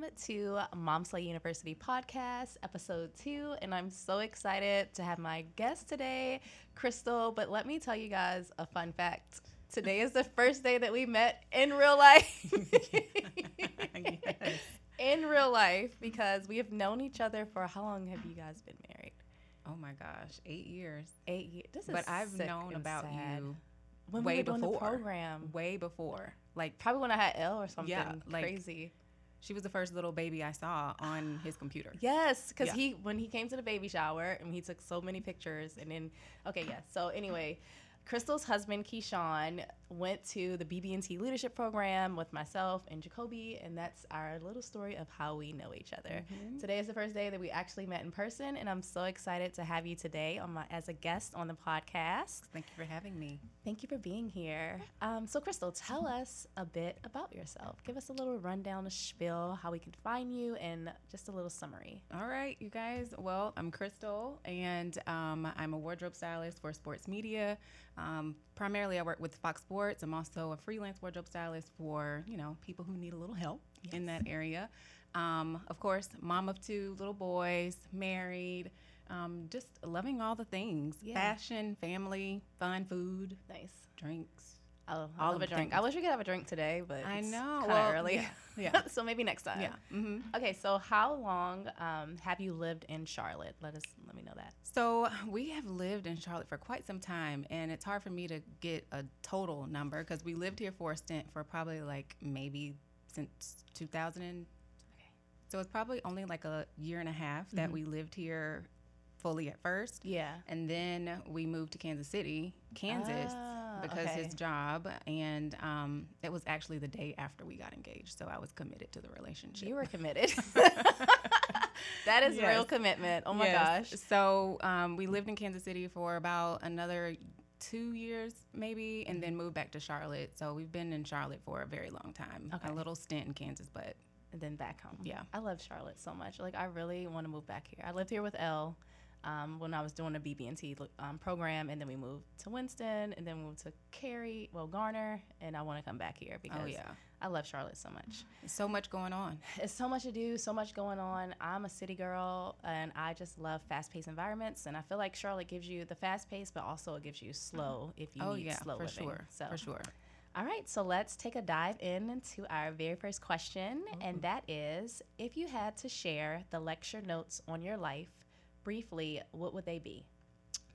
welcome to Mom Slay University podcast, episode two. And I'm so excited to have my guest today, Krystle. But let me tell you guys a fun fact. Today is the first day that we met in real life. Yes. In real life, because we have known each other for how long have you guys been married? Oh my gosh, eight years. Eight years. This is But I've known about sad. you when way we before. the program. way before. Like Probably when I had Elle or something Yeah, like- crazy. She was the first little baby I saw on his computer. Yes, because Yeah. he when he came to the baby shower and he took so many pictures and then okay, yes. So anyway, Krystle's husband Keyshawn went to the BB&T leadership program with myself and Jacoby, and that's our little story of how we know each other. Mm-hmm. Today is the first day that we actually met in person, and I'm so excited to have you today on my as a guest on the podcast. Thank you for having me. Thank you for being here. Um, so, Krystle, tell us a bit about yourself. Give us a little rundown, a spiel, how we can find you, and just a little summary. All right, you guys. Well, I'm Krystle, and um, I'm a wardrobe stylist for sports media. Um, primarily, I work with Fox Sports. I'm also a freelance wardrobe stylist for you know people who need a little help in that area. Um, of course, mom of two little boys, married. Um, just loving all the things: Yeah. fashion, family, fun, food, Nice. drinks. Oh, I All love a drink. I wish we could have a drink today, but I it's know. kind of Well, early. yeah, yeah. so maybe next time. Yeah. hmm Okay, so how long um, have you lived in Charlotte? Let us let me know that. So we have lived in Charlotte for quite some time, and it's hard for me to get a total number because we lived here for a stint for probably like maybe since 2000. And, Okay. So it's probably only like a year and a half that we lived here fully at first, Yeah. and then we moved to Kansas City, Kansas, because okay. his job, and um, it was actually the day after we got engaged. So I was committed to the relationship. You were committed. that is real commitment. Oh my Yes. gosh. So um, we lived in Kansas City for about another two years, maybe, and then moved back to Charlotte. So we've been in Charlotte for a very long time. Okay. A little stint in Kansas, but and then back home. Yeah. I love Charlotte so much. Like I really want to move back here. I lived here with Elle um, when I was doing a BB&T um, program, and then we moved to Winston, and then moved to Cary, well Garner, and I want to come back here because oh yeah, I love Charlotte so much. There's so much going on. It's so much to do, so much going on. I'm a city girl, and I just love fast-paced environments, and I feel like Charlotte gives you the fast pace, but also it gives you slow if you oh need yeah, slow for living. sure, So for sure. all right, so let's take a dive in into our very first question, and that is if you had to share the lecture notes on your life briefly, what would they be?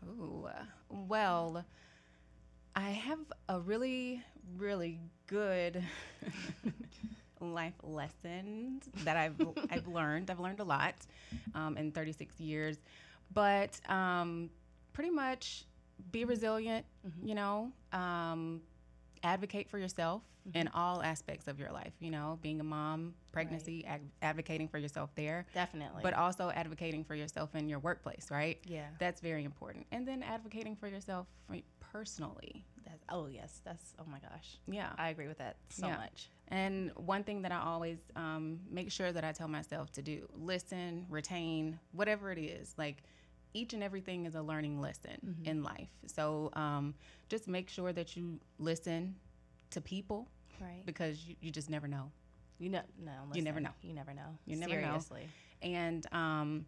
Ooh, well, I have a really, really good life lessons that I've I've learned. I've learned a lot um, in 36 years, but um, pretty much be resilient. You know, um, advocate for yourself in all aspects of your life. You know, being a mom, pregnancy, ag- advocating for yourself there Definitely. but also advocating for yourself in your workplace, right? yeah, That's very important. And then advocating for yourself personally. that's, oh yes, that's oh my gosh, Yeah. I agree with that so Yeah. much. And one thing that I always um, make sure that I tell myself to do listen, retain, whatever it is. Like each and everything is a learning lesson in life. So um, just make sure that you listen to people Right. because you, you just never know. You know, no, You never know. You never know. You never know. Seriously. and um,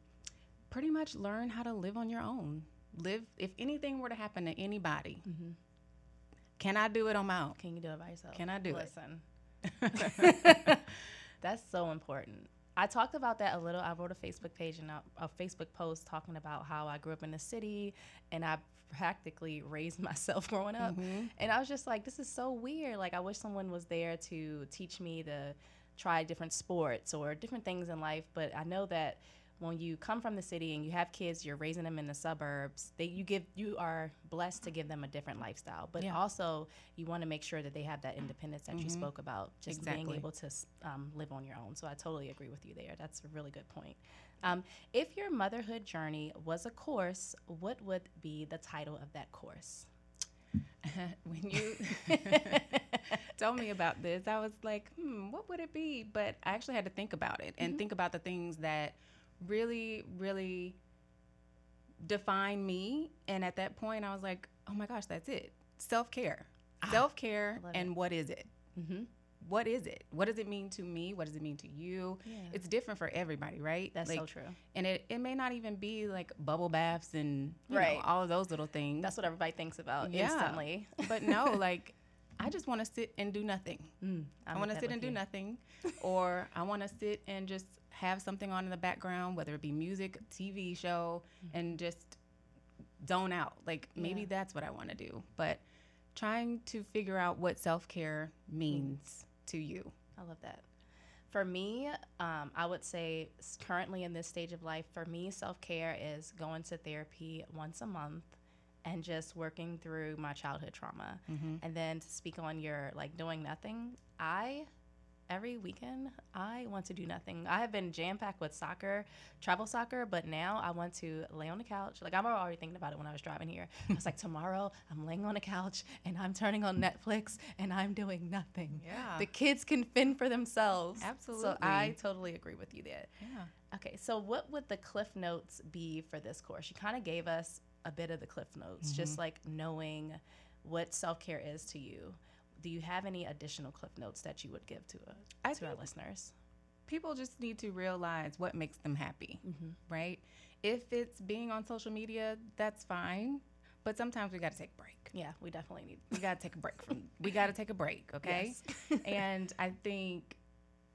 pretty much learn how to live on your own. Live if anything were to happen to anybody, Mhm. can I do it on my own? Can you do it by yourself? Can I do it? Listen. That's so important. I talked about that a little. I wrote a Facebook page and a, a Facebook post talking about how I grew up in the city and I practically raised myself growing up. Mm-hmm. And I was just like, this is so weird. Like, I wish someone was there to teach me to try different sports or different things in life. But I know that when you come from the city and you have kids, you're raising them in the suburbs. They you give you are blessed to give them a different lifestyle, but Yeah. also you want to make sure that they have that independence that you spoke about, just being able to um, live on your own. So I totally agree with you there. That's a really good point. Um, if your motherhood journey was a course, what would be the title of that course? when you told me about this, I was like, hmm, what would it be? But I actually had to think about it and think about the things that really, really define me. And at that point, I was like, oh my gosh, that's it. Self care. Self care. And what is it? Mm-hmm. what is it? What does it mean to me? What does it mean to you? Yeah. It's different for everybody, right? That's like, so true. And it, it may not even be like bubble baths and you Right. know, all of those little things. That's what everybody thinks about Yeah. instantly. but no, like I just want to sit and do nothing. Mm, I want to sit and do you. nothing, or I want to sit and just have something on in the background, whether it be music, TV show, and just zone out. Like maybe Yeah. that's what I want to do. But trying to figure out what self care means to you. I love that. For me, um, I would say currently in this stage of life, for me, self care is going to therapy once a month and just working through my childhood trauma. Mm-hmm. And then to speak on your like doing nothing, I every weekend I want to do nothing. I have been jam packed with soccer, travel soccer, but now I want to lay on the couch. Like I'm already thinking about it when I was driving here. I was like, tomorrow I'm laying on the couch and I'm turning on Netflix and I'm doing nothing. Yeah. The kids can fend for themselves. Absolutely. So I totally agree with you there. yeah. Okay, so what would the cliff notes be for this course? You kind of gave us a bit of the cliff notes, just like knowing what self care is to you. Do you have any additional cliff notes that you would give to uh, I to our listeners? People just need to realize what makes them happy, Mm-hmm. right? If it's being on social media, that's fine. But sometimes we got to take a break. Yeah, we definitely need. we got to take a break from we got to take a break okay Yes. and i think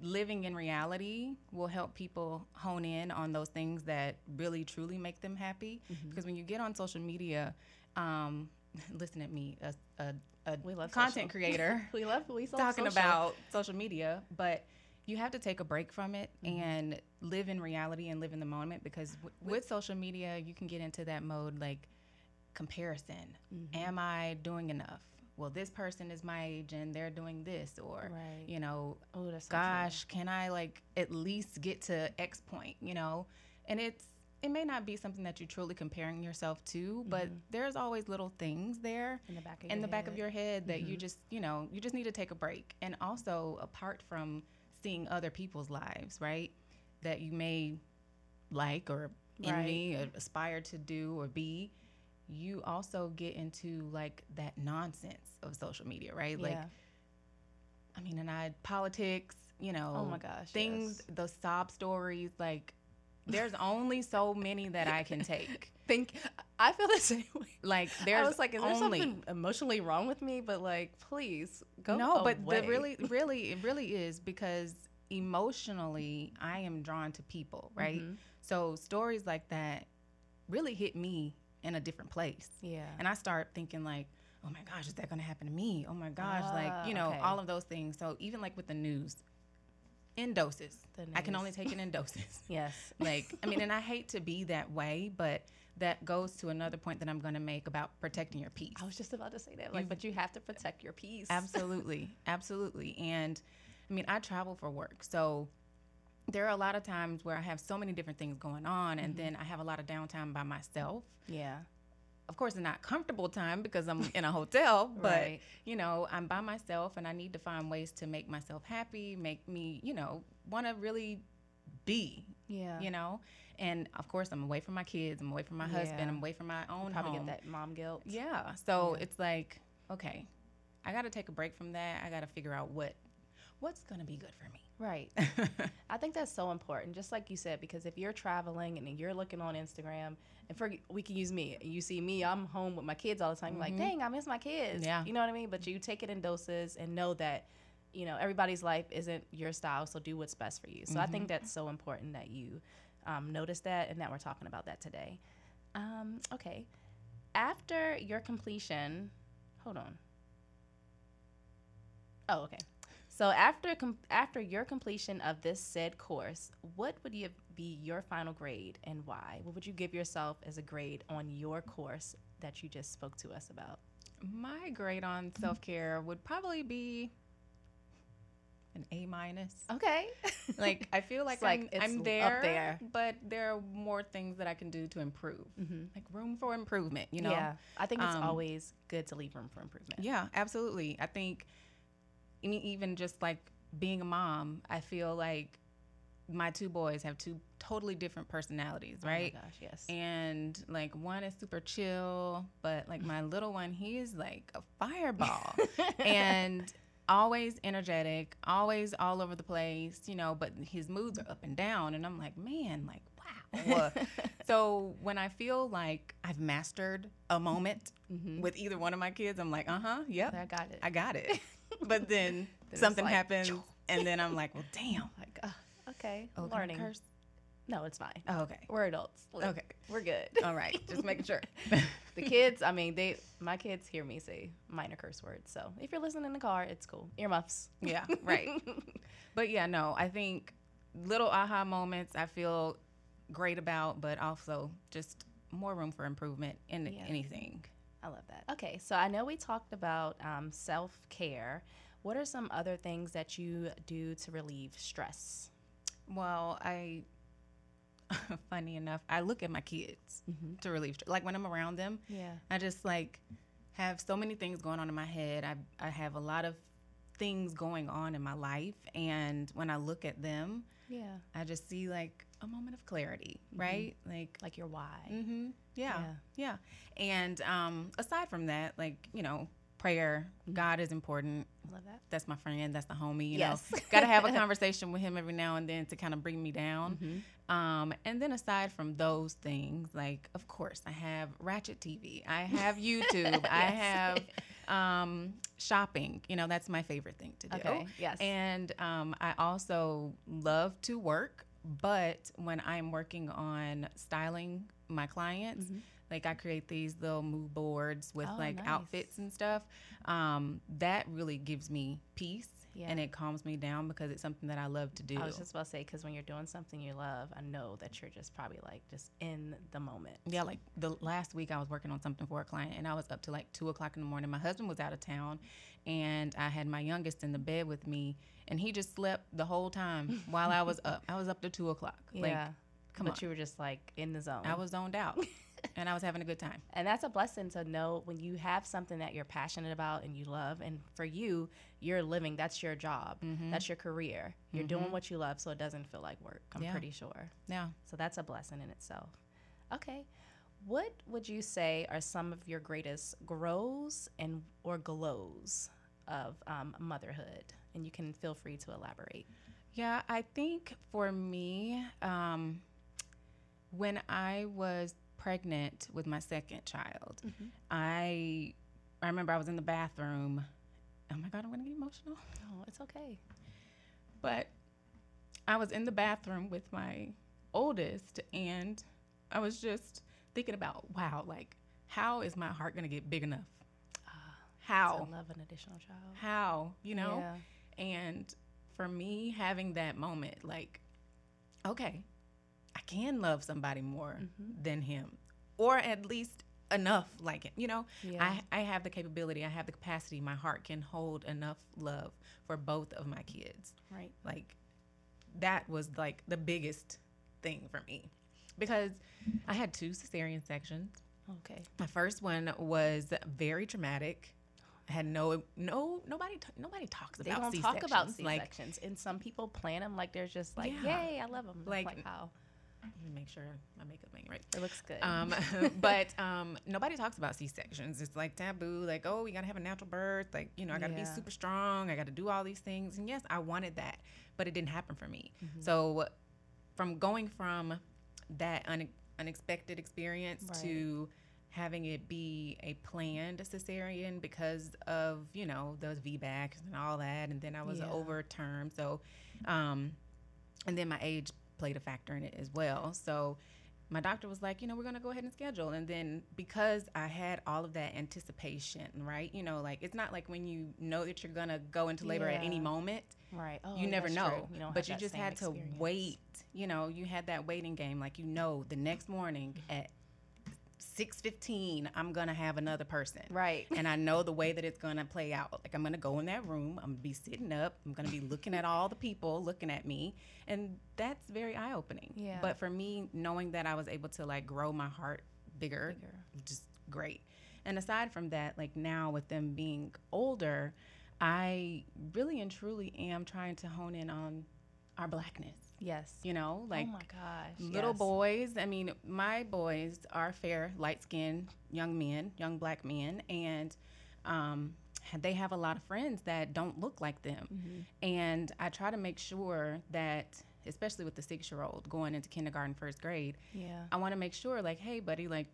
living in reality will help people hone in on those things that really truly make them happy Mm-hmm. because when you get on social media um listen at me a, a, a We love content social. creator We love we talking social. about social media but you have to take a break from it Mm-hmm. and live in reality and live in the moment because w- with social media you can get into that mode like comparison Mm-hmm. am i doing enough well this person is my age and they're doing this or Right. you know Oh, that's so gosh can i like at least get to x point you know? And it's it may not be something that you're truly comparing yourself to but mm-hmm. there's always little things there in the back of in your the back of head. your head that you mm-hmm. just you know you just need to take a break. And also apart from seeing other people's lives right that you may like or envy or aspire to do or be you also get into like that nonsense of social media right like Yeah. i mean and i politics you know Oh my gosh, things yes. the sob stories like there's only so many that i can take think I feel the same way. like there's I was like, is there only something emotionally wrong with me? But like, please go. no but the really really it really is because emotionally i am drawn to people right Mhm. so stories like that really hit me in a different place Yeah. and i start thinking like oh my gosh is that going to happen to me oh my gosh Ah, like you know okay. all of those things so even like with the news in doses The i can only take it in doses Yes. like i mean and i hate to be that way but that goes to another point that i'm going to make about protecting your peace I was just about to say that. Like, but you have to protect your peace. absolutely absolutely and i mean i travel for work so there are a lot of times where i have so many different things going on and mm-hmm. then i have a lot of downtime by myself Yeah. of course not comfortable time because i'm in a hotel but Right. you know i'm by myself and i need to find ways to make myself happy make me you know want to really be Yeah. you know and of course i'm away from my kids i'm away from my husband i'm away from my own Probably home get that mom guilt. yeah. So Yeah. it's like, okay, I got to take a break from that. I got to figure out what what's going to be good for me. Right. I think that's so important, just like you said, because if you're traveling and you're looking on Instagram, and for we can use me, you see me, I'm home with my kids all the time. You're like, dang, I miss my kids. Mm-hmm. Yeah. You know what I mean? But you take it in doses and know that, you know, everybody's life isn't your style, so do what's best for you. So I Mm-hmm. think that's so important that you um, notice that and that we're talking about that today. Um, okay. After your completion, hold on. Oh, okay. So after com- after your completion of this said course, what would you be your final grade and why? What would you give yourself as a grade on your course that you just spoke to us about? My grade on self care would probably be an A minus. Okay. Like I feel like, like I'm, I'm there, there. but there are more things that I can do to improve. Mhm. Like room for improvement, you know. yeah, I think it's Um, always good to leave room for improvement. Yeah, absolutely. I think I mean, even just like being a mom, I feel like my two boys have two totally different personalities, right? Oh my gosh, yes. And like one is super chill, but like my little one, he is like a fireball. and always energetic, always all over the place, you know, but his moods are up and down. And I'm like, man, like, wow. so when I feel like I've mastered a moment Mhm. with either one of my kids, I'm like, uh huh, yep, I got it. I got it. but then Then something like, happens, and then I'm like, well, damn. like, uh, okay, Oh, learning. curse? No, it's fine. Oh, okay. We're adults. Look, Okay. we're good. All right. Just making sure. the kids, I mean, they, my kids hear me say minor curse words. So if you're listening in the car, it's cool. Earmuffs. yeah, right. But yeah, no, I think little aha moments I feel great about, but also just more room for improvement in Yeah. anything. I love that. Okay, so I know we talked about um, self care. What are some other things that you do to relieve stress? Well, I, funny enough, I look at my kids Mm-hmm. to relieve stress. Like when I'm around them, Yeah. I just like have so many things going on in my head. I I have a lot of things going on in my life, and when I look at them, Yeah. I just see like a moment of clarity, Mhm. right? Like Like your why. Mm-hmm. Yeah, Yeah. yeah. And um, aside from that, like you know, prayer, Mhm. God is important. Love that. That's my friend. That's the homie. You Yes. know, got to have a conversation with him every now and then to kind of bring me down. Mhm. Um, and then aside from those things, like of course, I have Ratchet TV. I have YouTube. I have um, shopping. You know, that's my favorite thing to do. Okay. Yes. And um, I also love to work, but when I'm working on styling my clients, Mhm. Like I create these little mood boards with Oh, like nice. outfits and stuff, um, that really gives me peace Yeah. and it calms me down because it's something that I love to do. I was just about to say because when you're doing something you love, I know that you're just probably like just in the moment. Yeah, like the last week I was working on something for a client and I was up to like two o'clock in the morning. My husband was out of town and I had my youngest in the bed with me and he just slept the whole time while I was up. I was up to two o'clock. Like, yeah. come but on. you were just like in the zone. I was zoned out and I was having a good time. and that's a blessing to know when you have something that you're passionate about and you love and for you you're living that's your job Mhm. that's your career you're doing what you love so it doesn't feel like work i'm Yeah. pretty sure Yeah. so that's a blessing in itself okay what would you say are some of your greatest grows and or glows of um, motherhood and you can feel free to elaborate Yeah, I think for me, um, when I was pregnant with my second child, Mhm. I I remember I was in the bathroom. Oh my god, I'm gonna get emotional. oh it's okay But I was in the bathroom with my oldest, and I was just thinking about, wow, like how is my heart gonna get big enough? Ah, How? to love an additional child How? You know? yeah. And for me, having that moment, like, okay, I can love somebody more Mhm. than him, or at least enough like him. You know, yeah I, I have the capability, I have the capacity, my heart can hold enough love for both of my kids. right Like, that was like the biggest thing for me because I had two cesarean sections. okay My first one was very traumatic. I had no, no, nobody, t- nobody talks they about don't C-sections. talk about Like, C-sections, and some people plan them like they're just like, Yeah. "Yay, I love them!" Like- Like, how make sure my makeup ain't right. it looks good. Um, but um, nobody talks about C sections. It's like taboo. Like, oh, we gotta have a natural birth. Like, you know, I gotta be super strong. I gotta do all these things. And yes, I wanted that, but it didn't happen for me. Mhm. So, from going from that une- unexpected experience Right. to having it be a planned cesarean because of you know those VBACs and all that, and then I was Yeah. overturned. So, um, and then my age played a factor in it as well. So my doctor was like, you know, we're gonna go ahead and schedule. And then because I had all of that anticipation, right? You know, like it's not like when you know that you're gonna go into labor at any moment, right? Oh, you never know. You but you just had to experience. wait. You know, you had that waiting game. Like you know, the next morning at six fifteen, I'm gonna have another person. Right. and I know the way that it's gonna play out. Like I'm gonna go in that room, I'm gonna be sitting up, I'm gonna be looking at all the people looking at me, and that's very eye opening. Yeah. But for me, knowing that I was able to like grow my heart bigger, Bigger. just great. And aside from that, like now with them being older, I really and truly am trying to hone in on our blackness. Yes. You know, like oh my gosh. little yes. boys i mean my boys are fair light skinned young men young black men and um, they have a lot of friends that don't look like them. Mm-hmm. And I try to make sure that, especially with the six year old going into kindergarten, first grade, Yeah. I want to make sure, like, hey, buddy, like,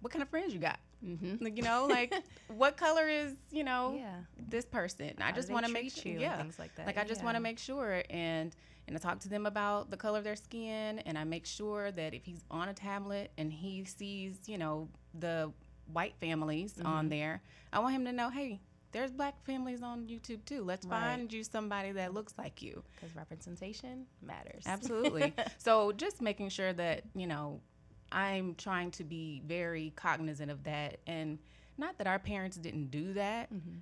what kind of friends you got? Mm-hmm. Like, you know, like, what color is, you know, Yeah. This person? I just want to make sure, yeah, things like that. like I just want to make sure and and I talk to them about the color of their skin and I make sure that if he's on a tablet and he sees, you know, the white families Mm-hmm. on there, I want him to know, hey, there's black families on YouTube too. Let's Right. find you somebody that looks like you. because representation matters. Absolutely. so just making sure that, you know, I'm trying to be very cognizant of that and not that our parents didn't do that Mhm.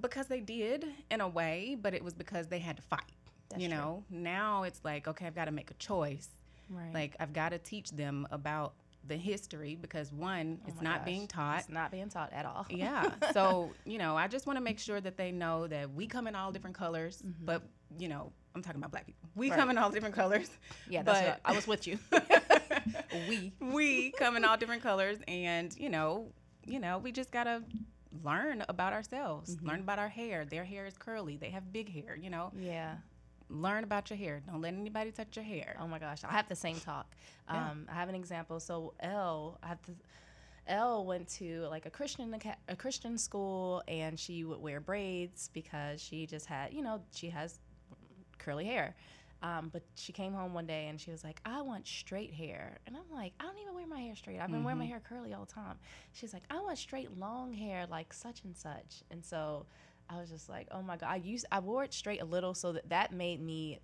Because they did in a way, but it was because they had to fight. That's you true. know, now it's like, okay, I've got to make a choice. Right. Like, I've got to teach them about the history because one, Oh it's not gosh. being taught. It's not being taught at all. yeah. So, you know, I just want to make sure that they know that we come in all different colors, mm-hmm. but, you know, I'm talking about black people. We Right. come in all different colors. yeah. That's but- what, I was with you. we. we come in all different colors and you know you know we just gotta learn about ourselves Mm-hmm. learn about our hair their hair is curly they have big hair you know Yeah. learn about your hair don't let anybody touch your hair Oh my gosh, I have the same talk. Yeah. Um, I have an example. So Elle, I have to. Elle went to like a Christian a Christian school, and she would wear braids because she just had, you know, she has curly hair. Um, but she came home one day and she was like, "I want straight hair," and I'm like, "I don't even wear my hair straight. I've been wearing my hair curly all the time." She's like, "I want straight long hair like such and such," and so I was just like, "Oh my god!" I used I wore it straight a little, so that that made me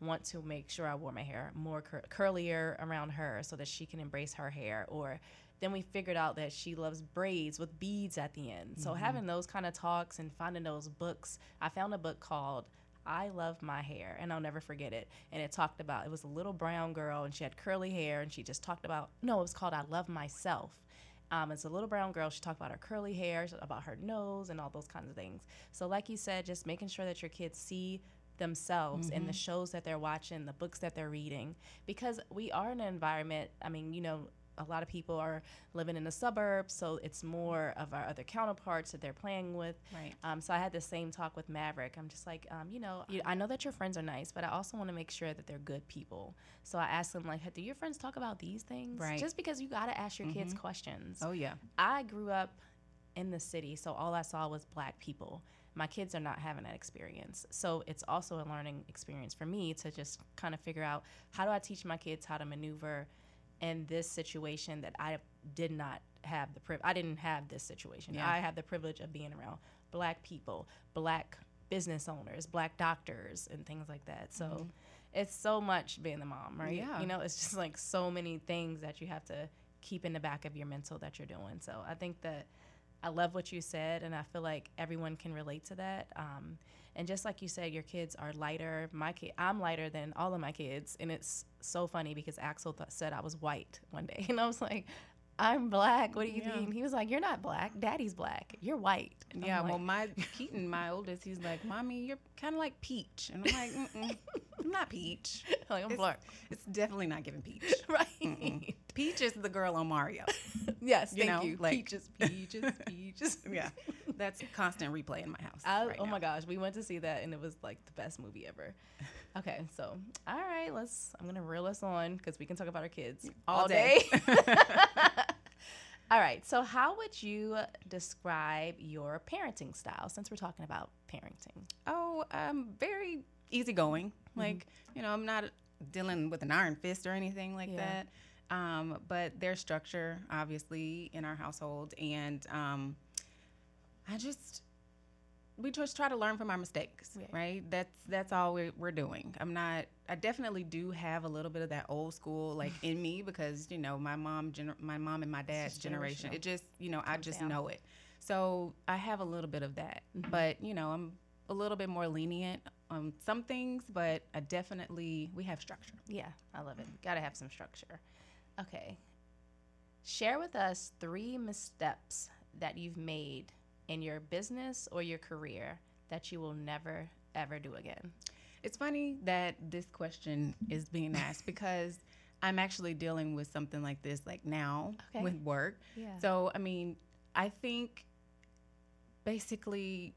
want to make sure I wore my hair more cur- curlier around her so that she can embrace her hair. Or then we figured out that she loves braids with beads at the end. So having those kind of talks and finding those books, I found a book called I Love My Hair, and I'll never forget it. And it talked about it was a little brown girl, and she had curly hair, and she just talked about no, it was called I Love Myself. Um, it's a little brown girl. She talked about her curly hair, about her nose, and all those kinds of things. So, like you said, just making sure that your kids see themselves in the shows that they're watching, the books that they're reading, because we are in an environment. I mean, you know, a lot of people are living in the suburbs, so it's more of our other counterparts that they're playing with. Right. Um, so I had the same talk with Maverick. I'm just like, um, you know, you, I know that your friends are nice, but I also want to make sure that they're good people. So I asked him like, do your friends talk about these things? Right. Just because you got to ask your kids questions. oh yeah I grew up in the city, so all I saw was black people. My kids are not having that experience. So it's also a learning experience for me to just kind of figure out how do I teach my kids how to maneuver in this situation that I did not have the priv- I didn't have this situation. Yeah. I have the privilege of being around black people, black business owners, black doctors and things like that. So it's so much being the mom, right? Yeah. You know, it's just like so many things that you have to keep in the back of your mental that you're doing. So I think that I love what you said, and I feel like everyone can relate to that. Um, and just like you said, your kids are lighter. My kid, I'm lighter than all of my kids, and it's so funny because Axel th- said I was white one day, and I was like, "I'm black. What do you Yeah. mean?" He was like, "You're not black. Daddy's black. You're white." And yeah like, well my keaton my oldest he's like mommy you're kind of like peach and i'm like Mm-mm, i'm not peach like I'm it's, black, it's definitely not giving peach right? Mm-mm. Peach is the girl on mario yes, You thank know, you. like- peaches, peaches, peaches. yeah that's constant replay in my house I, right oh now. my gosh, we went to see that and it was like the best movie ever. Okay, so all right, let's. I'm gonna reel us on because we can talk about our kids all day all right, so how would you describe your parenting style since we're talking about parenting? Oh, um, very easygoing. Like, you know, I'm not dealing with an iron fist or anything like Yeah. that. Um, but there's structure, obviously, in our household. And um, I just, we just try to learn from our mistakes, Right. right? That's that's all we're, we're doing. I'm not. I definitely do have a little bit of that old school like in me because you know my mom, gener- my mom and my dad's generation. It just you know I just down. know it. So I have a little bit of that, Mm-hmm. but you know I'm a little bit more lenient on some things, but I definitely we have structure. Yeah, I love it. Got to have some structure. Okay, share with us three missteps that you've made in your business or your career that you will never ever do again. It's funny that this question is being asked because I'm actually dealing with something like this like now Okay. with work. Yeah. So, I mean, I think basically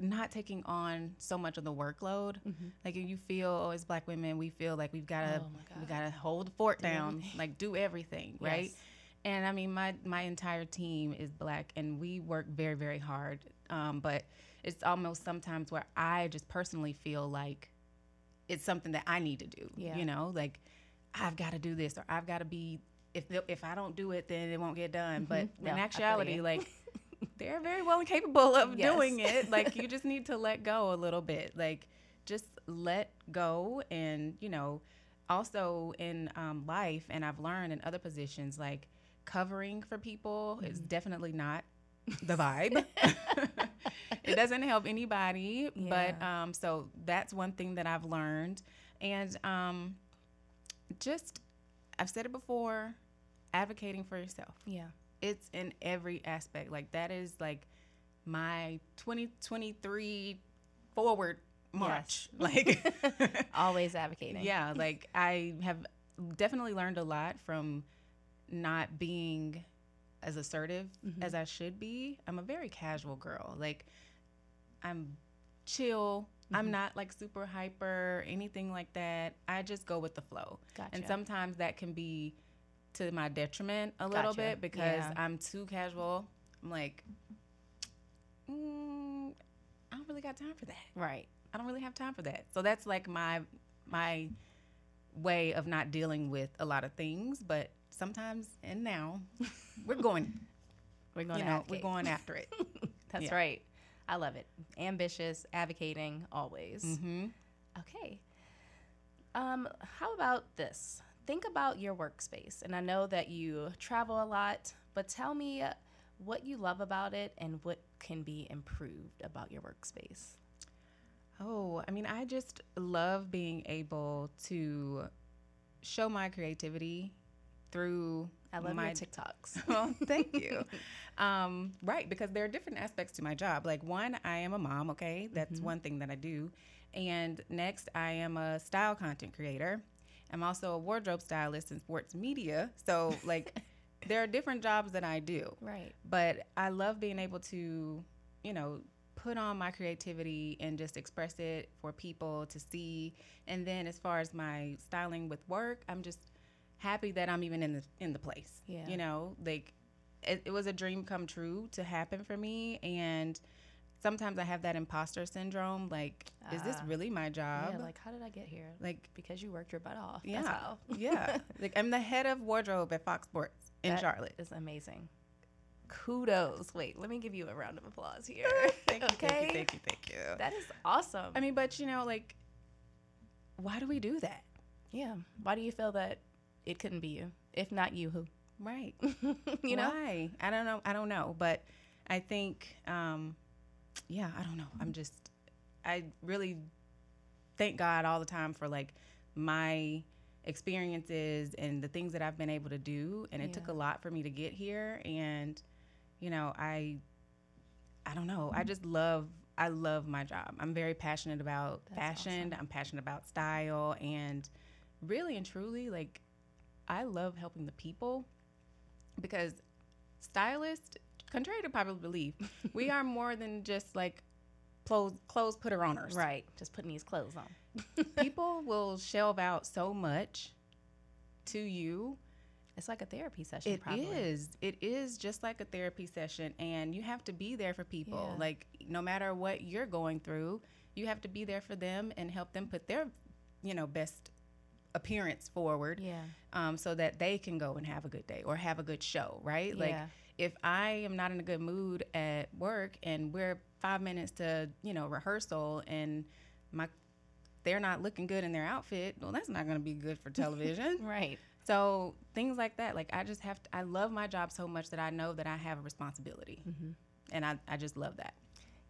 not taking on so much of the workload. Like you feel oh, as black women, we feel like we've got to Oh we got to hold the fort Do down, everything. like do everything, right? And I mean, my my entire team is black, and we work very very hard. Um, but it's almost sometimes where I just personally feel like it's something that I need to do. Yeah. You know, like I've got to do this, or I've got to be. If if I don't do it, then it won't get done. But No, in actuality, like they're very well and capable of Yes. doing it. Like you just need to let go a little bit. Like just let go, and you know, also in um, life, and I've learned in other positions, like covering for people is Mm-hmm. definitely not the vibe. it doesn't help anybody. But um, so that's one thing that I've learned, and um, just I've said it before, advocating for yourself Yeah. It's in every aspect. Like that is like my 2023 forward march. Like Always advocating. yeah, like I have definitely learned a lot from not being as assertive Mm-hmm. as I should be. I'm a very casual girl. Like I'm chill. Mm-hmm. I'm not like super hyper, anything like that. I just go with the flow. And sometimes that can be to my detriment a little Gotcha. bit because Yeah. I'm too casual. I'm like, mm, I don't really got time for that. Right. I don't really have time for that. So that's like my my way of not dealing with a lot of things. But sometimes and now we're going, We're going you know, we're going after it. That's yeah. right. I love it. Ambitious, advocating, always. hmm Okay. Um, how about this? Think about your workspace. And I know that you travel a lot, but tell me what you love about it and what can be improved about your workspace. Oh, I mean, I just love being able to show my creativity through I love my TikToks. well, thank you. um, right, because there are different aspects to my job. Like one, I am a mom. Okay, that's one thing that I do. And next, I am a style content creator. I'm also a wardrobe stylist in sports media. So, like, there are different jobs that I do. right. But I love being able to, you know, put on my creativity and just express it for people to see. And then as far as my styling with work, I'm just happy that I'm even in the in the place. Yeah. You know, like it, it was a dream come true to happen for me and sometimes I have that imposter syndrome like is this Ah. really my job? Yeah, like how did I get here? like because you worked your butt off. yeah. That's how. yeah. Like I'm the head of wardrobe at Fox Sports in That Charlotte. is amazing. Kudos. Wait, let me give you a round of applause here. Thank you, okay. thank you, thank you, thank you. That is awesome. I mean, but you know, like, why do we do that? yeah. Why do you feel that it couldn't be you? If not you, who? Right. you know? Why? I don't know. I don't know. But I think, um, yeah, I don't know. I'm just, I really thank God all the time for like my experiences and the things that I've been able to do. And it took a lot for me to get here. And, you know, I, I don't know. I just love, I love my job. I'm very passionate about That's fashion. awesome. I'm passionate about style and really and truly like I love helping the people because stylists, contrary to popular belief, we are more than just like clothes clothes putter oners. Right. Just putting these clothes on. People will shelve out so much to you. It's like a therapy session. It probably. is. It is just like a therapy session and you have to be there for people. Yeah. Like no matter what you're going through, you have to be there for them and help them put their, you know, best appearance forward. Yeah. um, so that they can go and have a good day or have a good show, right? Like Yeah. if I am not in a good mood at work and we're five minutes to you know rehearsal and my they're not looking good in their outfit, well, that's not going to be good for television. Right. so things like that, like I just have to. I love my job so much that I know that I have a responsibility, Mm-hmm. and I I just love that.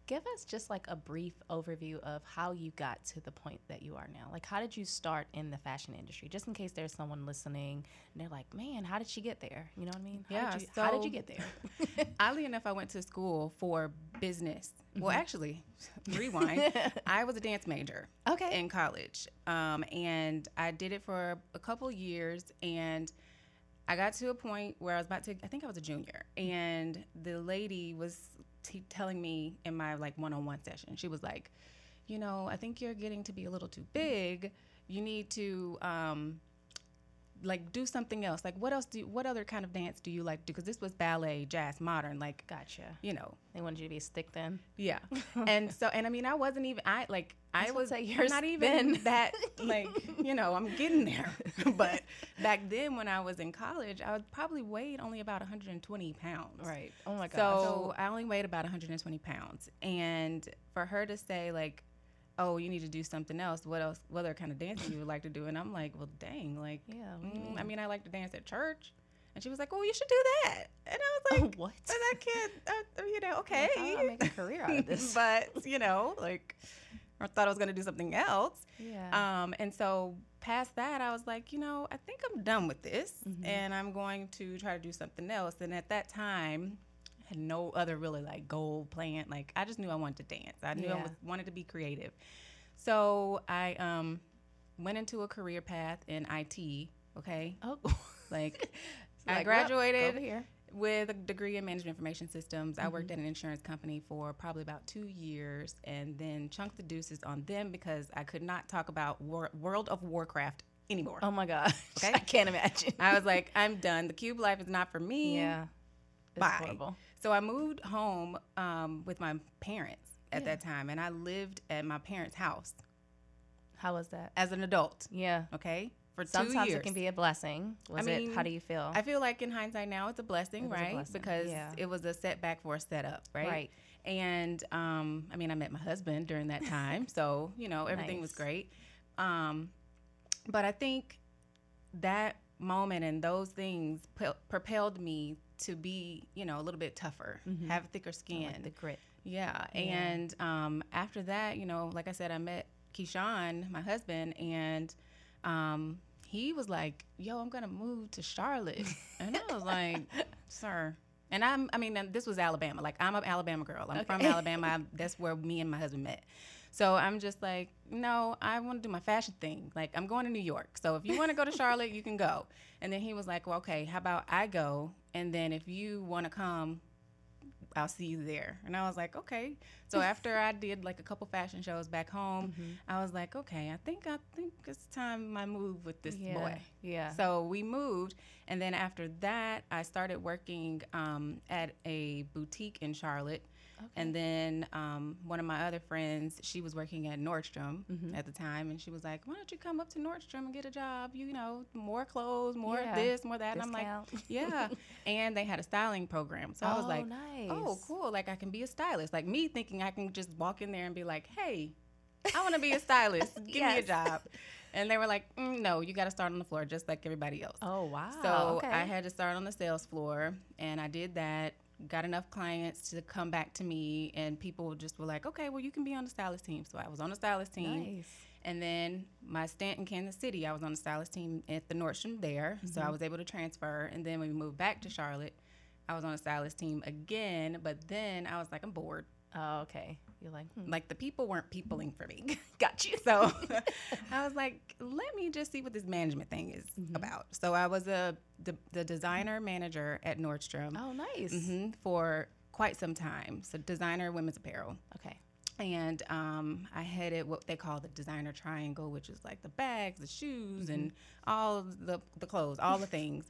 Give us just like a brief overview of how you got to the point that you are now. Like, how did you start in the fashion industry? Just in case there's someone listening and they're like, man, how did she get there? You know what I mean? How Yeah, Did you, how did you get there? Oddly enough, I went to school for business. Well, actually, rewind. I was a dance major. okay. in college. Um, and I did it for a couple years and I got to a point where I was about to I think I was a junior and the lady was t- telling me in my like one-on-one session. She was like, you know, I think you're getting to be a little too big. You need to um, like do something else. Like what else do you, what other kind of dance do you like do? Because this was ballet, jazz, modern. Like Gotcha. you know, They wanted you to be a stick then. yeah. and so and I mean, I wasn't even I like I was say you're not even spin. that like you know I'm getting there. but back then when I was in college, I was probably weighed only about 120 pounds. Right. Oh my god. So I only weighed about 120 pounds, and for her to say like, "Oh, you need to do something else. What else? What other kind of dancing you would like to do?" And I'm like, "Well, dang, like, Yeah, what do you mm, I mean? I like to dance at church." And she was like, "Oh, you should do that." And I was like, what? And I can't, uh, you know, okay." How do I make a career out of this? but you know, like, I thought I was gonna do something else. yeah. Um, and so past that, I was like, you know, I think I'm done with this, Mhm. and I'm going to try to do something else. And at that time, had no other really like goal plan. Like I just knew I wanted to dance. I knew I was, wanted to be creative. So I um, went into a career path in IT. Okay, oh. like I like, well, graduated here. with a degree in management information systems. I worked Mhm. at an insurance company for probably about two years and then chunked the deuces on them because I could not talk about War- World of Warcraft anymore. Oh my god. Okay. I can't imagine. I was like, I'm done. The cube life is not for me. yeah. It's Bye. horrible. So I moved home um, with my parents at Yeah. that time and I lived at my parents' house How was that? as an adult, Yeah. okay? For two Sometimes it can be a blessing. Was mean, it? How do you feel? I feel like in hindsight now it's a blessing, It was a right? blessing, Because yeah. it was a setback for a setup, right? Right. And um, I mean, I met my husband during that time, so you know everything was great. Um, but I think that moment and those things p- propelled me to be, you know, a little bit tougher, Mhm. have thicker skin. like the grit. Yeah. Yeah. And um, after that, you know, like I said, I met Keyshawn, my husband, and um, he was like, "Yo, I'm gonna move to Charlotte," and I was like, "Sir." And I'm, I mean, this was Alabama. Like I'm an Alabama girl. I'm from Alabama. I, that's where me and my husband met. So I'm just like, no, I want to do my fashion thing. Like I'm going to New York. So if you want to go to Charlotte, you can go. And then he was like, well, okay, how about I go? And then if you want to come, I'll see you there. And I was like, okay. So after I did like a couple fashion shows back home, Mhm. I was like, okay, I think I think it's time I move with this yeah. boy. Yeah. So we moved, and then after that, I started working um, at a boutique in Charlotte. Okay. And then um, one of my other friends, she was working at Nordstrom Mhm. at the time, and she was like, "Why don't you come up to Nordstrom and get a job? You know, more clothes, more Yeah. this, more that." And I'm like, Discount. "Yeah." and they had a styling program, so I was Oh, like, nice. "Oh, cool! Like I can be a stylist." Like me thinking I can just walk in there and be like, "Hey, I want to be a stylist. Give me a job." And they were like, mm, "No, you got to start on the floor just like everybody else." Oh wow. So okay. I had to start on the sales floor, and I did that. Got enough clients to come back to me, and people just were like, "Okay, well, you can be on the stylist team." So I was on the stylist team, nice. and then my stint in Kansas City, I was on the stylist team at the Nordstrom there. So I Mhm. was able to transfer, and then when we moved back to Charlotte, I was on the stylist team again. But then I was like, I'm bored. Oh, okay. You're like, hmm. Like the people weren't peopling for me. got you. So I was like, let me just see what this management thing is Mhm. about. So I was a the, the designer manager at Nordstrom oh, nice. mhm, for quite some time. So designer women's apparel. Okay. And um, I headed what they call the designer triangle, which is like the bags, the shoes, and all the, the clothes, all the things.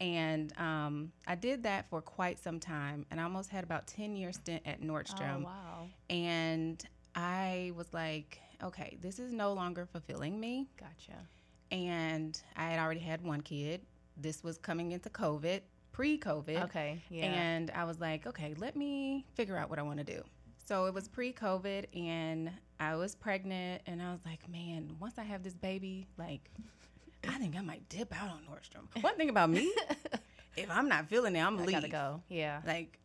And um, I did that for quite some time, and I almost had about 10 year stint at Nordstrom Oh, wow. and I was like, okay, this is no longer fulfilling me. Gotcha. And I had already had one kid. This was coming into COVID, pre COVID. Okay. Yeah. And I was like, okay, let me figure out what I want to do. So it was pre COVID, and I was pregnant, and I was like, man, once I have this baby, like, I think I might dip out on Nordstrom. One thing about me, if I'm not feeling it, I'm I leave. gotta go. Yeah. Like,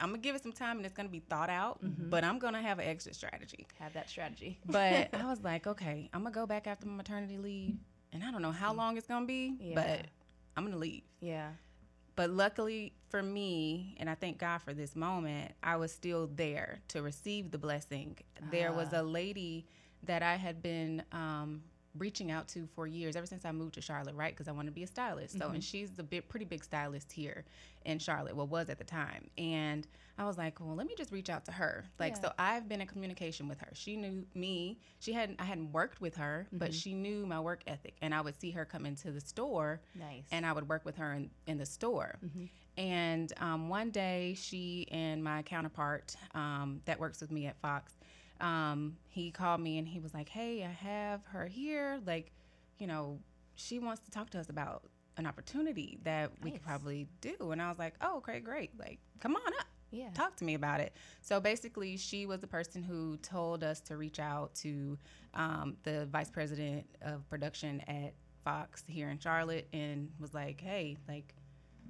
I'm gonna give it some time, and it's gonna be thought out, Mhm. but I'm gonna have an exit strategy. Have that strategy. But I was like, okay, I'm gonna go back after my maternity leave, and I don't know how long it's gonna be, Yeah. but I'm gonna leave. yeah. But luckily for me, and I thank God for this moment, I was still there to receive the blessing. There was Ah. a lady that I had been um, reaching out to for years, ever since I moved to Charlotte, right? Because I want to be a stylist. So, Mm-hmm. and she's the big, pretty big stylist here in Charlotte, well, was at the time. And I was like, well, let me just reach out to her. Like, Yeah. so I've been in communication with her. She knew me. She hadn't, I hadn't worked with her, but Mm-hmm. she knew my work ethic. And I would see her come into the store Nice. and I would work with her in, in the store. Mm-hmm. And um, one day, she and my counterpart um, that works with me at Fox, um, he called me and he was like, "Hey, I have her here. Like, you know, she wants to talk to us about an opportunity that we could probably do." And I was like, "Oh, okay, great. Like, come on up." yeah. talk to me about it. So basically, she was the person who told us to reach out to um, the vice president of production at Fox here in Charlotte and was like, hey, like,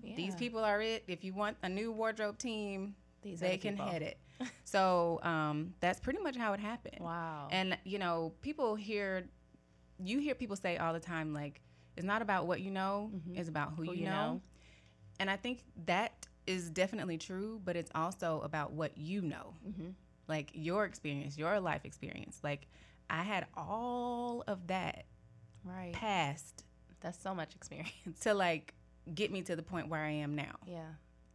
these people are it. If you want a new wardrobe team, These they the can people. head it. so um, that's pretty much how it happened. Wow. And, you know, people hear, you hear people say all the time, like, it's not about what you know, it's about who, Mm-hmm. Who you, you know. know. And I think that is definitely true, but it's also about what you know, Mm-hmm. like your experience, your life experience. Like I had all of that right. past That's so much experience. to like get me to the point where I am now, Yeah.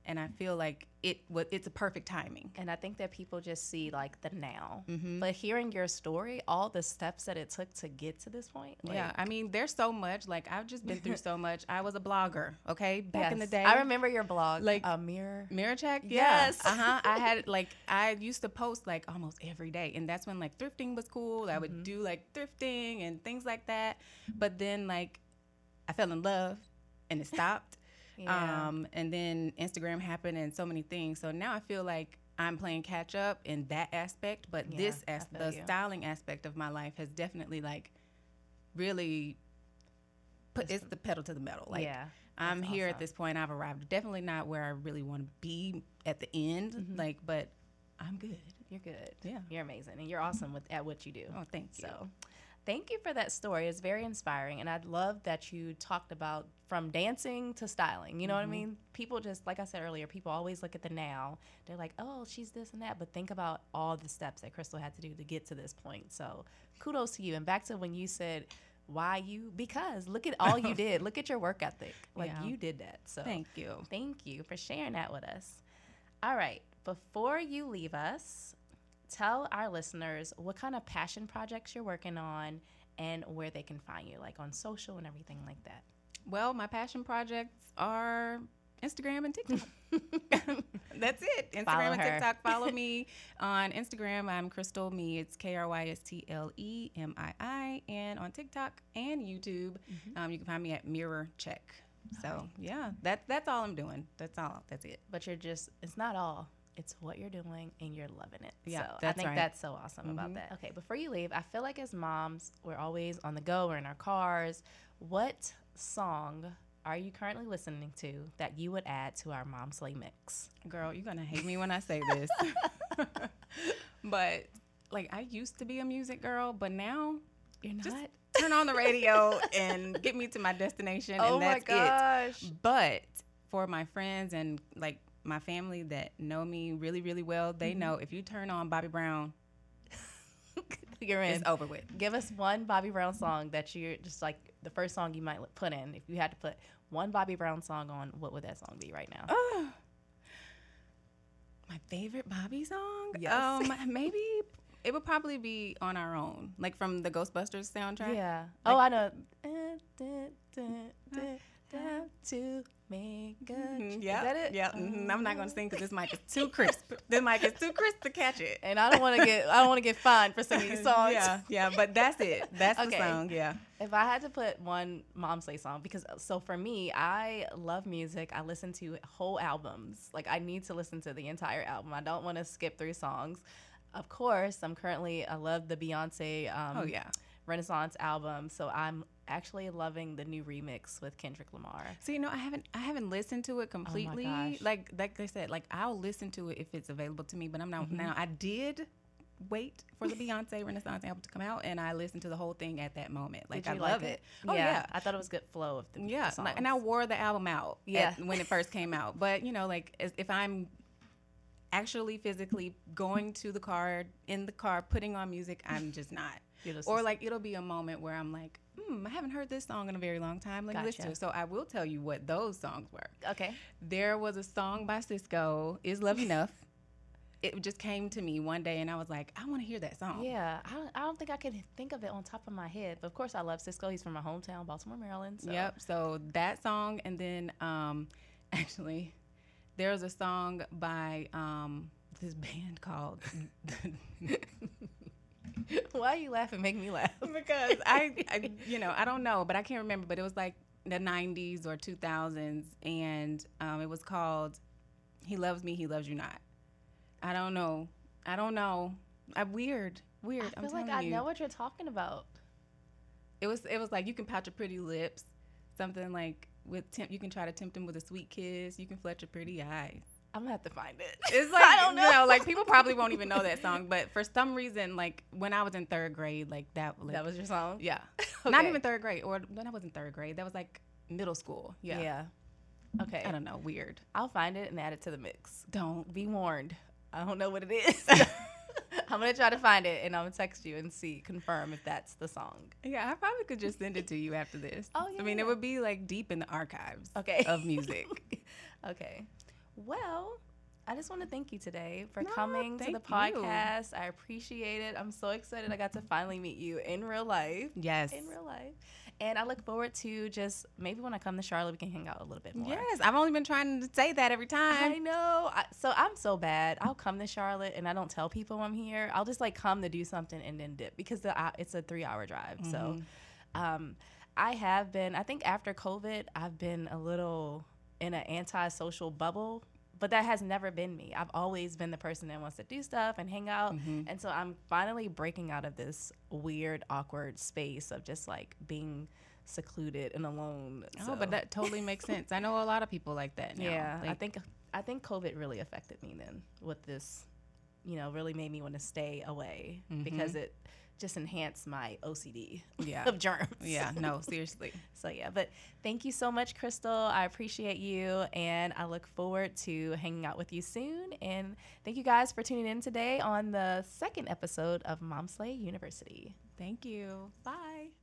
And I feel like it was it's a perfect timing. And I think that people just see like the now. Mm-hmm. But hearing your story, all the steps that it took to get to this point. Like, yeah, I mean, there's so much. Like I've just been through so much. I was a blogger, okay, back in the day. I remember your blog, Like- a mirror. Mirror check, Yes. Uh huh. I had like I used to post like almost every day, and that's when like thrifting was cool. I would do like thrifting and things like that. But then like I fell in love, and it stopped. Yeah. Um, and then Instagram happened, and so many things. So now I feel like I'm playing catch up in that aspect. But Yeah, this as the you. styling aspect of my life has definitely like really put It's- it's the pedal to the metal. Like yeah. I'm here at this point. I've arrived. Definitely not where I really want to be at the end. Mm-hmm. Like, but I'm good. You're good. Yeah. You're amazing. And you're awesome with at what you do. Oh, thank you. So thank you for that story. It's very inspiring. And I love that you talked about from dancing to styling. You know Mm-hmm. what I mean? People just, like I said earlier, people always look at the now. They're like, oh, she's this and that. But think about all the steps that Krystle had to do to get to this point. So kudos to you. And back to when you said, why you? Because look at all you did. Look at your work ethic. Like Yeah. you did that. So Thank you. Thank you for sharing that with us. All right, before you leave us, tell our listeners what kind of passion projects you're working on and where they can find you, like on social and everything like that. Well, my passion projects are Instagram and TikTok. That's it. Instagram Follow and her. TikTok. Follow me on Instagram. I'm Krystle Me. It's K R Y S T L E M I I. And on TikTok and YouTube, Mm-hmm. um, you can find me at Mirror Check. So yeah, that that's all I'm doing. That's all. That's it. But you're just, it's not all. It's what you're doing and you're loving it. Yeah, so I think right. that's so awesome about mm-hmm. that. Okay, before you leave, I feel like as moms, we're always on the go, we're in our cars. What song are you currently listening to that you would add to our Mom Slay mix? Girl, you're gonna hate me when I say this. but like I used to be a music girl, but now You're not? just turn on the radio and get me to my destination oh and my that's gosh. it. But for my friends and like my family that know me really, really well, they know if you turn on Bobby Brown, You're in. it's over with. Give us one Bobby Brown song that you're just like the first song you might put in. If you had to put one Bobby Brown song on, what would that song be right now? Oh, my favorite Bobby song? Yes. Um, maybe it would probably be on our own, like from the Ghostbusters soundtrack. Yeah. Oh, I know. To make a Mhm, Yeah. Is that it? Yeah. mhm. I'm not gonna sing because this mic is too crisp. this mic is too crisp to catch it. And I don't want to get I don't want to get fined for singing these songs. yeah, yeah, but that's it. That's Okay. the song. Yeah. If I had to put one Mom Slay song, because so for me, I love music. I listen to whole albums. Like I need to listen to the entire album. I don't want to skip through songs. Of course, I'm currently I love the Beyonce um, Oh yeah. Renaissance album, so I'm actually loving the new remix with Kendrick Lamar. So you know, I haven't I haven't listened to it completely. gosh. like like I said, like I'll listen to it if it's available to me. But I'm not Mm-hmm. now. I did wait for the Beyonce Renaissance album to come out, and I listened to the whole thing at that moment. Like I love like it. Oh yeah, yeah. I thought it was good flow of the Yeah, the like, and I wore the album out. Yeah. at- when it first came out. But you know, like as, if I'm actually physically going to the car in the car putting on music, I'm just not. Or like it'll be a moment where I'm like, hmm, I haven't heard this song in a very long time. Let me listen to it. So I will tell you what those songs were. Okay. There was a song by Sisqó, Is Love Enough? it just came to me one day and I was like, I want to hear that song. Yeah, I don't, I don't think I can think of it on top of my head. But of course, I love Sisqó. He's from my hometown, Baltimore, Maryland. So. Yep. So that song, and then um, actually, there's a song by um, this band called. Why are you laughing? Make me laugh. because I, I, you know, I don't know, but I can't remember. But it was like the '90s or 2000s, and um, it was called "He Loves Me, He Loves You Not." I don't know. I don't know. I'm weird, weird. I I'm feel like I you. know what you're talking about. It was it was like you can pout your pretty lips, something like with temp. You can try to tempt him with a sweet kiss. You can flut your pretty eyes. I'm gonna have to find it. It's like I don't know. You know, like people probably won't even know that song, but for some reason, like when I was in third grade, like that. Like, that was your song. yeah, not even third grade, or when I was in third grade, that was like middle school. Yeah, Yeah. Okay. I don't know, weird. I'll find it and add it to the mix. Don't. Be warned. I don't know what it is. I'm gonna try to find it and I'm gonna text you and see, confirm if that's the song. Yeah, I probably could just send it to you after this. Oh, yeah. I mean, yeah. it would be like deep in the archives. Okay. Of music. okay. Well, I just want to thank you today for No, coming to the thank you. podcast. I appreciate it. I'm so excited I got to finally meet you in real life. yes. In real life. And I look forward to just maybe when I come to Charlotte, we can hang out a little bit more. Yes, I've only been trying to say that every time. I know. I, so I'm so bad. I'll come to Charlotte and I don't tell people I'm here. I'll just like come to do something and then dip because the, I, it's a three hour drive. So um, I have been, I think after COVID, I've been a little in an antisocial bubble. But that has never been me. I've always been the person that wants to do stuff and hang out. Mm-hmm. And so I'm finally breaking out of this weird, awkward space of just like being secluded and alone. Oh, So- but that totally makes sense. I know a lot of people like that now. yeah, I think I think COVID really affected me then with this, you know, really made me want to stay away mm-hmm. because it just enhance my OCD Yeah. of germs. Yeah, no, seriously. So yeah, but thank you so much, Krystle. I appreciate you, and I look forward to hanging out with you soon. And thank you guys for tuning in today on the second episode of Mom Slay University. Thank you. Bye.